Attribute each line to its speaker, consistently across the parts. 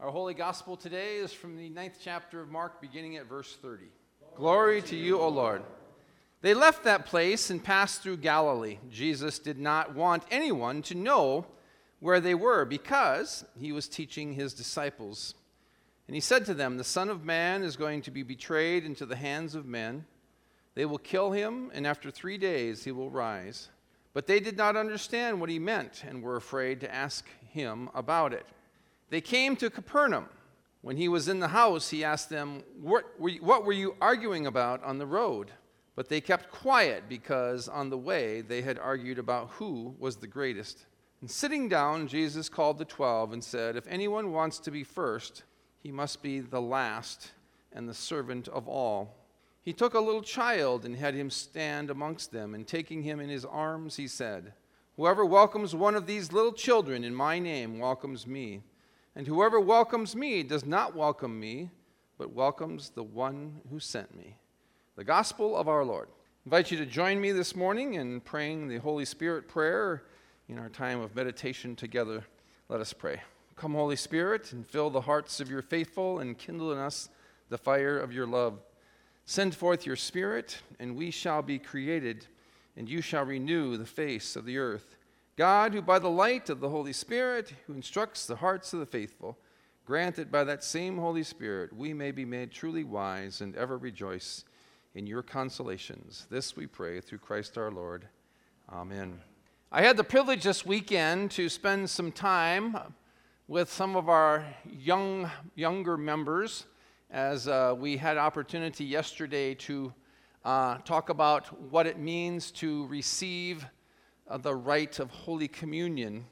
Speaker 1: Our holy gospel today is from the ninth chapter of Mark, beginning at verse 30. Glory to you, O Lord. They left that place and passed through Galilee. Jesus did not want anyone to know where they were because he was teaching his disciples. And he said to them, The Son of Man is going to be betrayed into the hands of men. They will kill him, and after three days he will rise. But they did not understand what he meant and were afraid to ask him about it. They came to Capernaum. When he was in the house, he asked them, What were you, what were you arguing about on the road? But they kept quiet because on the way they had argued about who was the greatest. And sitting down, Jesus called the twelve and said, If anyone wants to be first, he must be the last and the servant of all. He took a little child and had him stand amongst them, and taking him in his arms, he said, Whoever welcomes one of these little children in my name welcomes me. And whoever welcomes me does not welcome me, but welcomes the one who sent me. The gospel of our Lord. I invite you to join me this morning in praying the Holy Spirit prayer in our time of meditation together. Let us pray. Come, Holy Spirit, and fill the hearts of your faithful and kindle in us the fire of your love. Send forth your Spirit, and we shall be created, and you shall renew the face of the earth. God, who by the light of the Holy Spirit, who instructs the hearts of the faithful, grant that by that same Holy Spirit we may be made truly wise and ever rejoice in your consolations. This we pray through Christ our Lord. Amen. I had the privilege this weekend to spend some time with some of our young, younger members as uh, we had opportunity yesterday to uh, talk about what it means to receive uh, the rite of Holy Communion.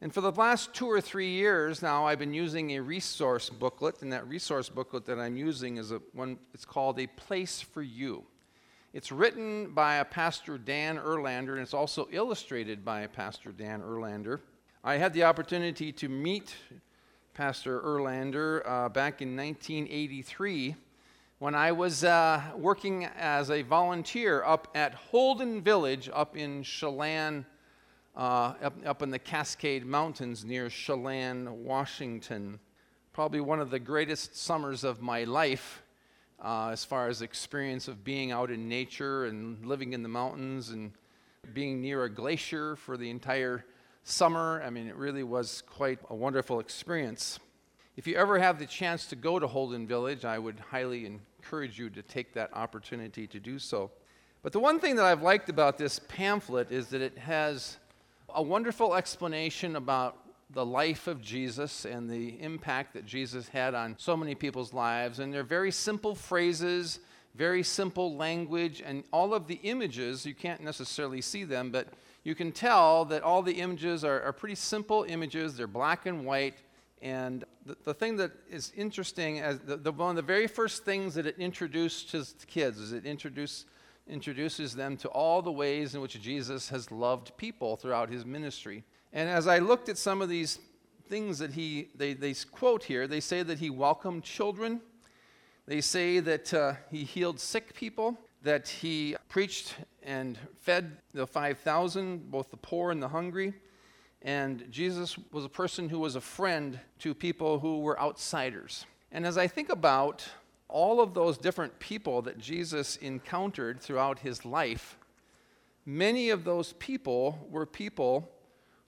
Speaker 1: And for the last two or three years now, I've been using a resource booklet, and that resource booklet that I'm using is a one. It's called "A Place for You." It's written by a pastor Dan Erlander, and it's also illustrated by a pastor Dan Erlander. I had the opportunity to meet Pastor Erlander uh, back in 1983 when I was uh, working as a volunteer up at Holden Village up in Chelan, uh, up, up in the Cascade Mountains near Chelan, Washington. Probably one of the greatest summers of my life uh, as far as experience of being out in nature and living in the mountains and being near a glacier for the entire summer. I mean, it really was quite a wonderful experience. If you ever have the chance to go to Holden Village, I would highly encourage you to take that opportunity to do so. But the one thing that I've liked about this pamphlet is that it has a wonderful explanation about the life of Jesus and the impact that Jesus had on so many people's lives. And they're very simple phrases, very simple language, and all of the images, you can't necessarily see them, but you can tell that all the images are, are pretty simple images. They're black and white, and the, the thing that is interesting, as the, the, one of the very first things that it introduces to kids is it introduce, introduces them to all the ways in which Jesus has loved people throughout his ministry. And as I looked at some of these things that he, they, they quote here, they say that he welcomed children. They say that uh, he healed sick people, that he preached and fed the 5,000, both the poor and the hungry. And Jesus was a person who was a friend to people who were outsiders. And as I think about all of those different people that Jesus encountered throughout his life, many of those people were people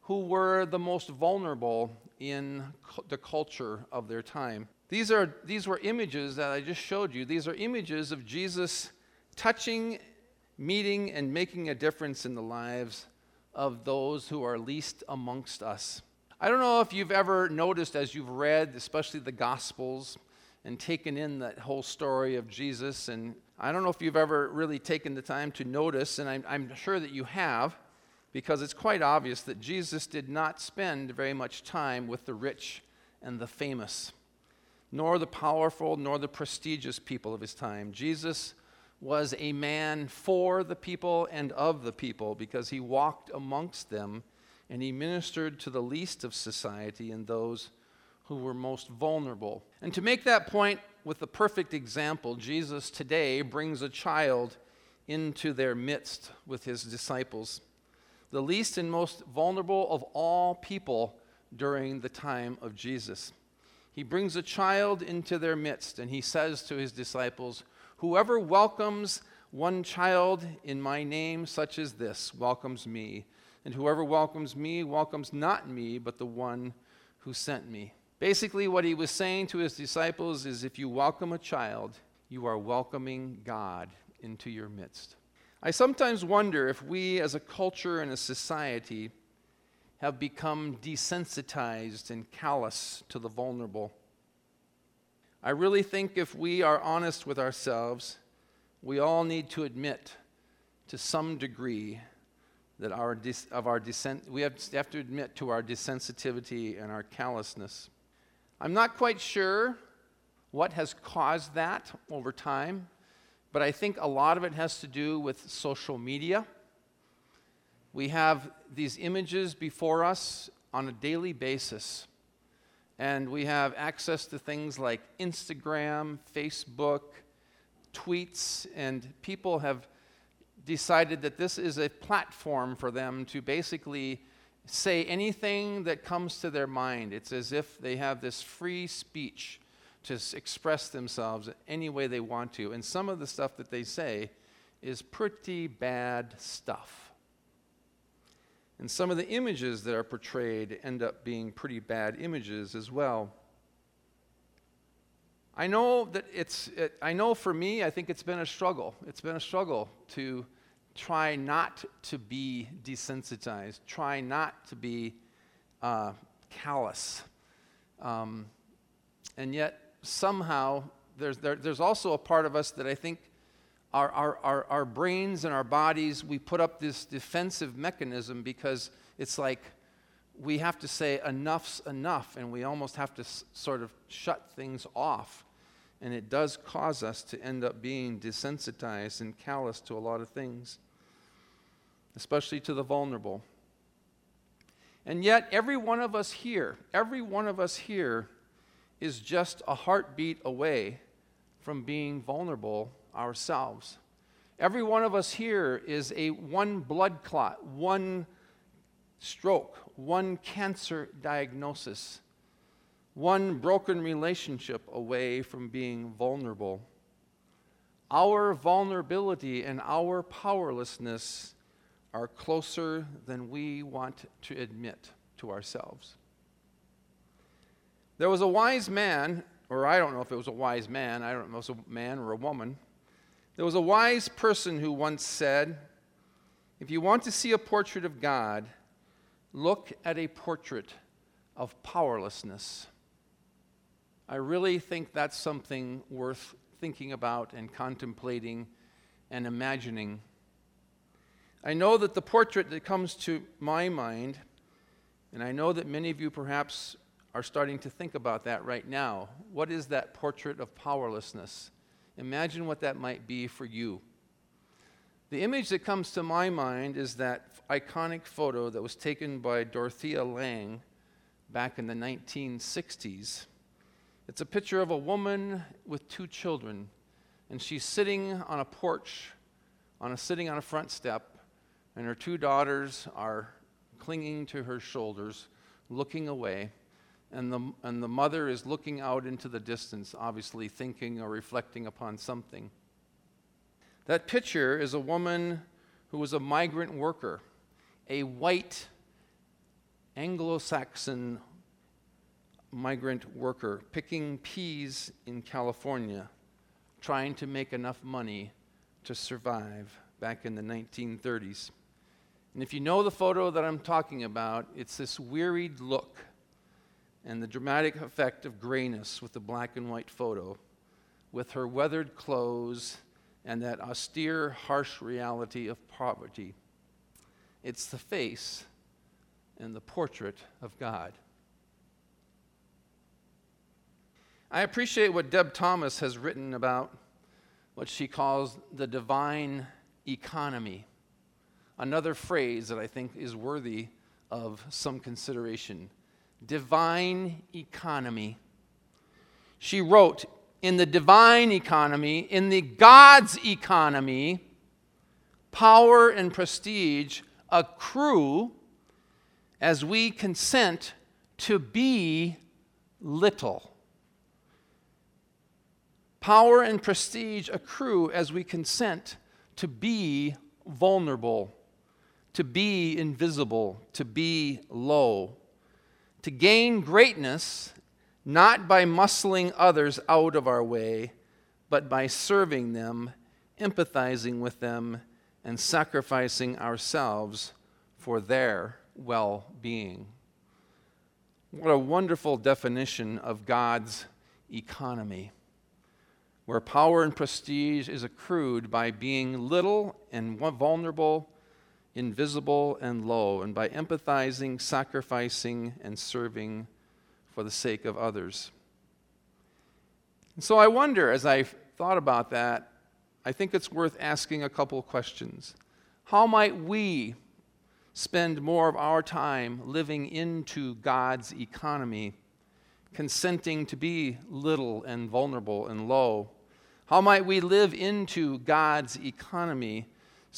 Speaker 1: who were the most vulnerable in the culture of their time. These, are, these were images that I just showed you. These are images of Jesus touching, meeting, and making a difference in the lives of those who are least amongst us. I don't know if you've ever noticed as you've read, especially the Gospels, and taken in that whole story of Jesus. And I don't know if you've ever really taken the time to notice, and I'm, I'm sure that you have, because it's quite obvious that Jesus did not spend very much time with the rich and the famous, nor the powerful, nor the prestigious people of his time. Jesus was a man for the people and of the people because he walked amongst them and he ministered to the least of society and those who were most vulnerable. And to make that point with the perfect example, Jesus today brings a child into their midst with his disciples, the least and most vulnerable of all people during the time of Jesus. he brings a child into their midst, and he says to his disciples, Whoever welcomes one child in my name, such as this, welcomes me. And whoever welcomes me welcomes not me, but the one who sent me. Basically, what he was saying to his disciples is if you welcome a child, you are welcoming God into your midst. I sometimes wonder if we as a culture and a society have become desensitized and callous to the vulnerable. I really think if we are honest with ourselves, we all need to admit to some degree that our of our descent, we have, have to admit to our desensitivity and our callousness. I'm not quite sure what has caused that over time, but I think a lot of it has to do with social media we have these images before us on a daily basis. And we have access to things like Instagram, Facebook, tweets, and people have decided that this is a platform for them to basically say anything that comes to their mind. It's as if they have this free speech to express themselves any way they want to. And some of the stuff that they say is pretty bad stuff. And some of the images that are portrayed end up being pretty bad images as well. I know that it's, it, I know for me, I think it's been a struggle. It's been a struggle to try not to be desensitized, try not to be uh, callous. Um, and yet, somehow, there's, there, there's also a part of us that I think our, our, our, our brains and our bodies, we put up this defensive mechanism because it's like we have to say enough's enough and we almost have to s- sort of shut things off. And it does cause us to end up being desensitized and callous to a lot of things, especially to the vulnerable. And yet, every one of us here, every one of us here is just a heartbeat away from being vulnerable ourselves. Every one of us here is a one blood clot, one stroke, one cancer diagnosis, one broken relationship away from being vulnerable. Our vulnerability and our powerlessness are closer than we want to admit to ourselves. There was a wise man, or I don't know if it was a wise man, I don't know if it was a man or a woman there was a wise person who once said, If you want to see a portrait of God, look at a portrait of powerlessness. I really think that's something worth thinking about and contemplating and imagining. I know that the portrait that comes to my mind, and I know that many of you perhaps are starting to think about that right now. What is that portrait of powerlessness? Imagine what that might be for you. The image that comes to my mind is that iconic photo that was taken by Dorothea Lange back in the 1960s. It's a picture of a woman with two children, and she's sitting on a porch, on a, sitting on a front step, and her two daughters are clinging to her shoulders, looking away and the, and the mother is looking out into the distance, obviously thinking or reflecting upon something. That picture is a woman who was a migrant worker, a white Anglo Saxon migrant worker picking peas in California, trying to make enough money to survive back in the 1930s. And if you know the photo that I'm talking about, it's this wearied look and the dramatic effect of grayness with the black and white photo, with her weathered clothes and that austere, harsh reality of poverty. It's the face and the portrait of God. I appreciate what Deb Thomas has written about what she calls the divine economy, another phrase that I think is worthy of some consideration divine economy. She wrote, in the divine economy, in the God's economy, power and prestige accrue as we consent to be little. Power and prestige accrue as we consent to be vulnerable, to be invisible, to be low, to gain greatness not by muscling others out of our way, but by serving them, empathizing with them, and sacrificing ourselves for their well being. What a wonderful definition of God's economy, where power and prestige is accrued by being little and vulnerable, invisible and low, and by empathizing, sacrificing, and serving for the sake of others. And so I wonder, as I thought about that, I think it's worth asking a couple questions. How might we spend more of our time living into God's economy, consenting to be little and vulnerable and low? How might we live into God's economy,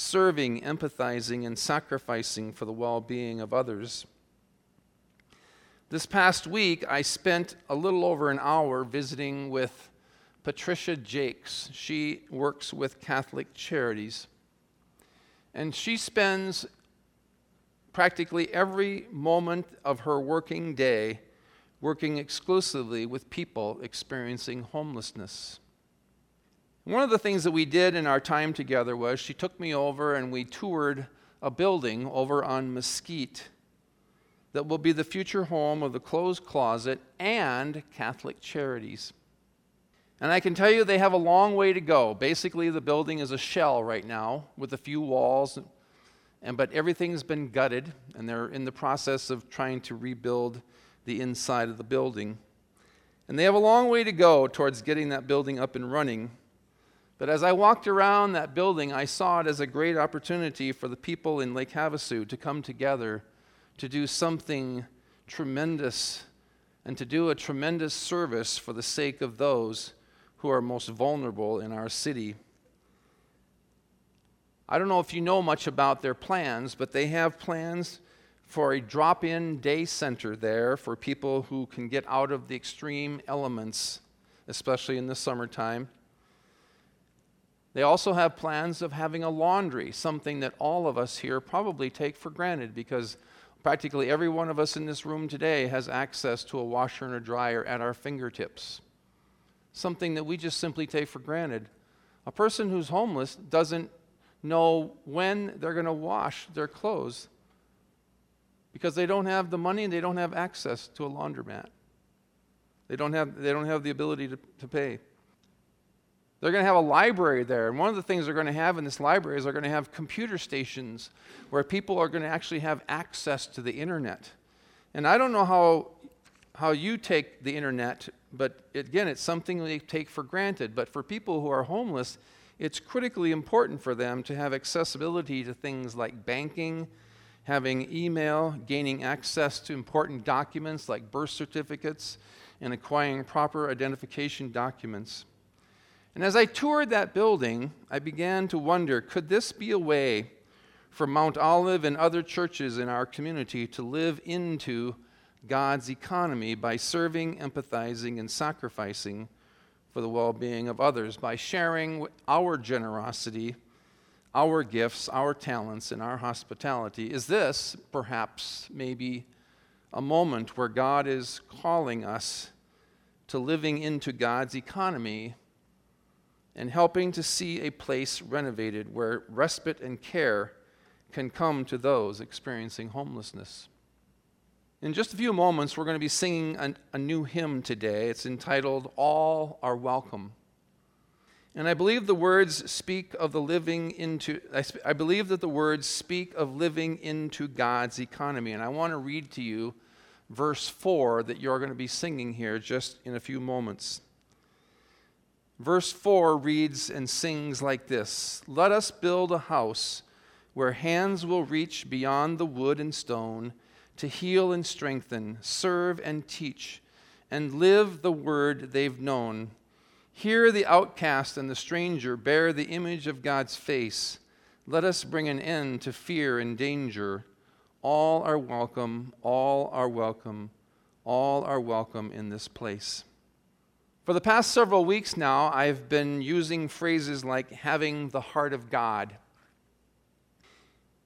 Speaker 1: serving, empathizing, and sacrificing for the well being of others? This past week, I spent a little over an hour visiting with Patricia Jakes. She works with Catholic Charities. And she spends practically every moment of her working day working exclusively with people experiencing homelessness. One of the things that we did in our time together was she took me over and we toured a building over on Mesquite that will be the future home of the Clothes Closet and Catholic Charities. And I can tell you they have a long way to go. Basically, the building is a shell right now with a few walls, and, but everything's been gutted, and they're in the process of trying to rebuild the inside of the building. And they have a long way to go towards getting that building up and running. But as I walked around that building, I saw it as a great opportunity for the people in Lake Havasu to come together to do something tremendous and to do a tremendous service for the sake of those who are most vulnerable in our city. I don't know if you know much about their plans, but they have plans for a drop in day center there for people who can get out of the extreme elements, especially in the summertime. They also have plans of having a laundry, something that all of us here probably take for granted because Practically every one of us in this room today has access to a washer and a dryer at our fingertips. Something that we just simply take for granted. A person who's homeless doesn't know when they're going to wash their clothes because they don't have the money and they don't have access to a laundromat. They don't have, they don't have the ability to, to pay. They're going to have a library there. And one of the things they're going to have in this library is they're going to have computer stations where people are going to actually have access to the internet. And I don't know how, how you take the internet, but again, it's something they take for granted. But for people who are homeless, it's critically important for them to have accessibility to things like banking, having email, gaining access to important documents like birth certificates, and acquiring proper identification documents. And as I toured that building, I began to wonder could this be a way for Mount Olive and other churches in our community to live into God's economy by serving, empathizing, and sacrificing for the well being of others, by sharing our generosity, our gifts, our talents, and our hospitality? Is this perhaps maybe a moment where God is calling us to living into God's economy and helping to see a place renovated where respite and care can come to those experiencing homelessness. In just a few moments, we're going to be singing a, a, new hymn today. It's entitled All Are Welcome. And I believe the words speak of the living into, I, sp- I believe that the words speak of living into God's economy. And I want to read to you verse 4 that you're going to be singing here just in a few moments. Verse 4 reads and sings like this Let us build a house where hands will reach beyond the wood and stone to heal and strengthen, serve and teach, and live the word they've known. Here the outcast and the stranger bear the image of God's face. Let us bring an end to fear and danger. All are welcome, all are welcome, all are welcome in this place. For the past several weeks now, I've been using phrases like having the heart of God.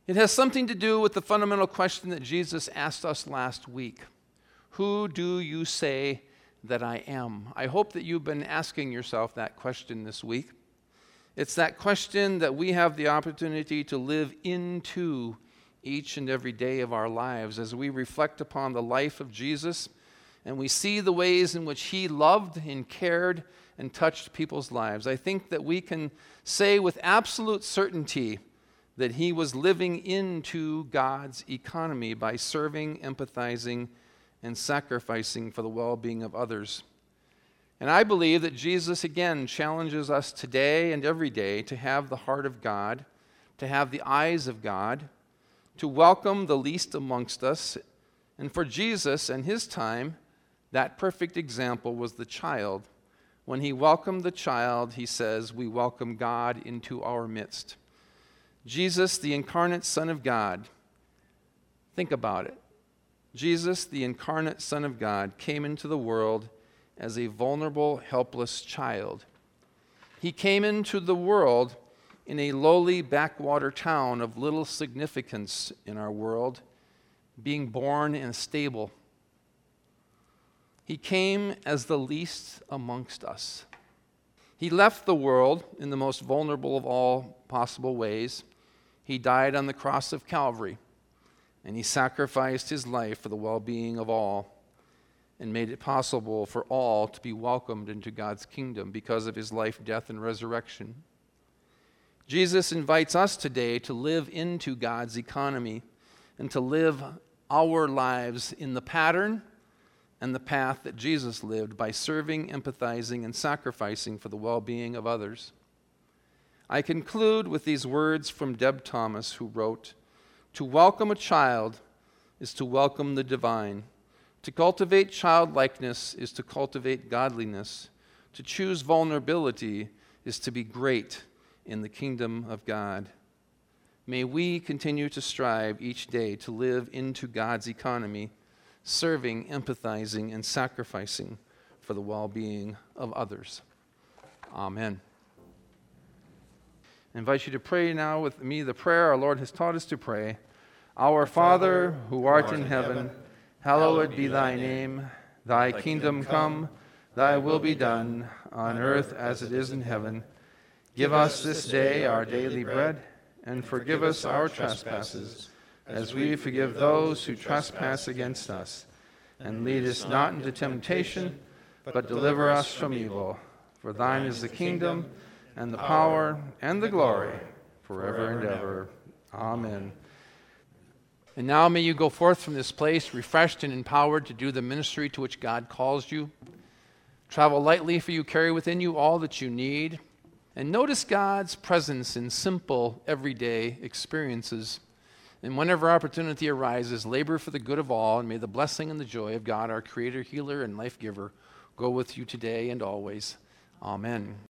Speaker 1: It has something to do with the fundamental question that Jesus asked us last week Who do you say that I am? I hope that you've been asking yourself that question this week. It's that question that we have the opportunity to live into each and every day of our lives as we reflect upon the life of Jesus and we see the ways in which he loved and cared and touched people's lives. I think that we can say with absolute certainty that he was living into God's economy by serving, empathizing, and sacrificing for the well being of others. And I believe that Jesus again challenges us today and every day to have the heart of God, to have the eyes of God, to welcome the least amongst us. And for Jesus and his time, that perfect example was the child. When he welcomed the child, he says, We welcome God into our midst. Jesus, the incarnate Son of God, think about it. Jesus, the incarnate Son of God, came into the world as a vulnerable, helpless child. He came into the world in a lowly backwater town of little significance in our world, being born in a stable. He came as the least amongst us. He left the world in the most vulnerable of all possible ways. He died on the cross of Calvary, and he sacrificed his life for the well being of all and made it possible for all to be welcomed into God's kingdom because of his life, death, and resurrection. Jesus invites us today to live into God's economy and to live our lives in the pattern and the path that Jesus lived by serving, empathizing, and sacrificing for the well being of others. I conclude with these words from Deb Thomas, who wrote To welcome a child is to welcome the divine. To cultivate childlikeness is to cultivate godliness. To choose vulnerability is to be great in the kingdom of God. May we continue to strive each day to live into God's economy, serving, empathizing, and sacrificing for the well being of others. Amen. I invite you to pray now with me the prayer our Lord has taught us to pray. Our Father, who art in heaven, Hallowed be thy name. Thy kingdom come, thy will be done, on earth as it is in heaven. Give us this day our daily bread, and forgive us our trespasses, as we forgive those who trespass against us. And lead us not into temptation, but deliver us from evil. For thine is the kingdom, and the power, and the glory, forever and ever. Amen. And now may you go forth from this place refreshed and empowered to do the ministry to which God calls you. Travel lightly, for you carry within you all that you need. And notice God's presence in simple, everyday experiences. And whenever opportunity arises, labor for the good of all, and may the blessing and the joy of God, our Creator, Healer, and Life Giver, go with you today and always. Amen.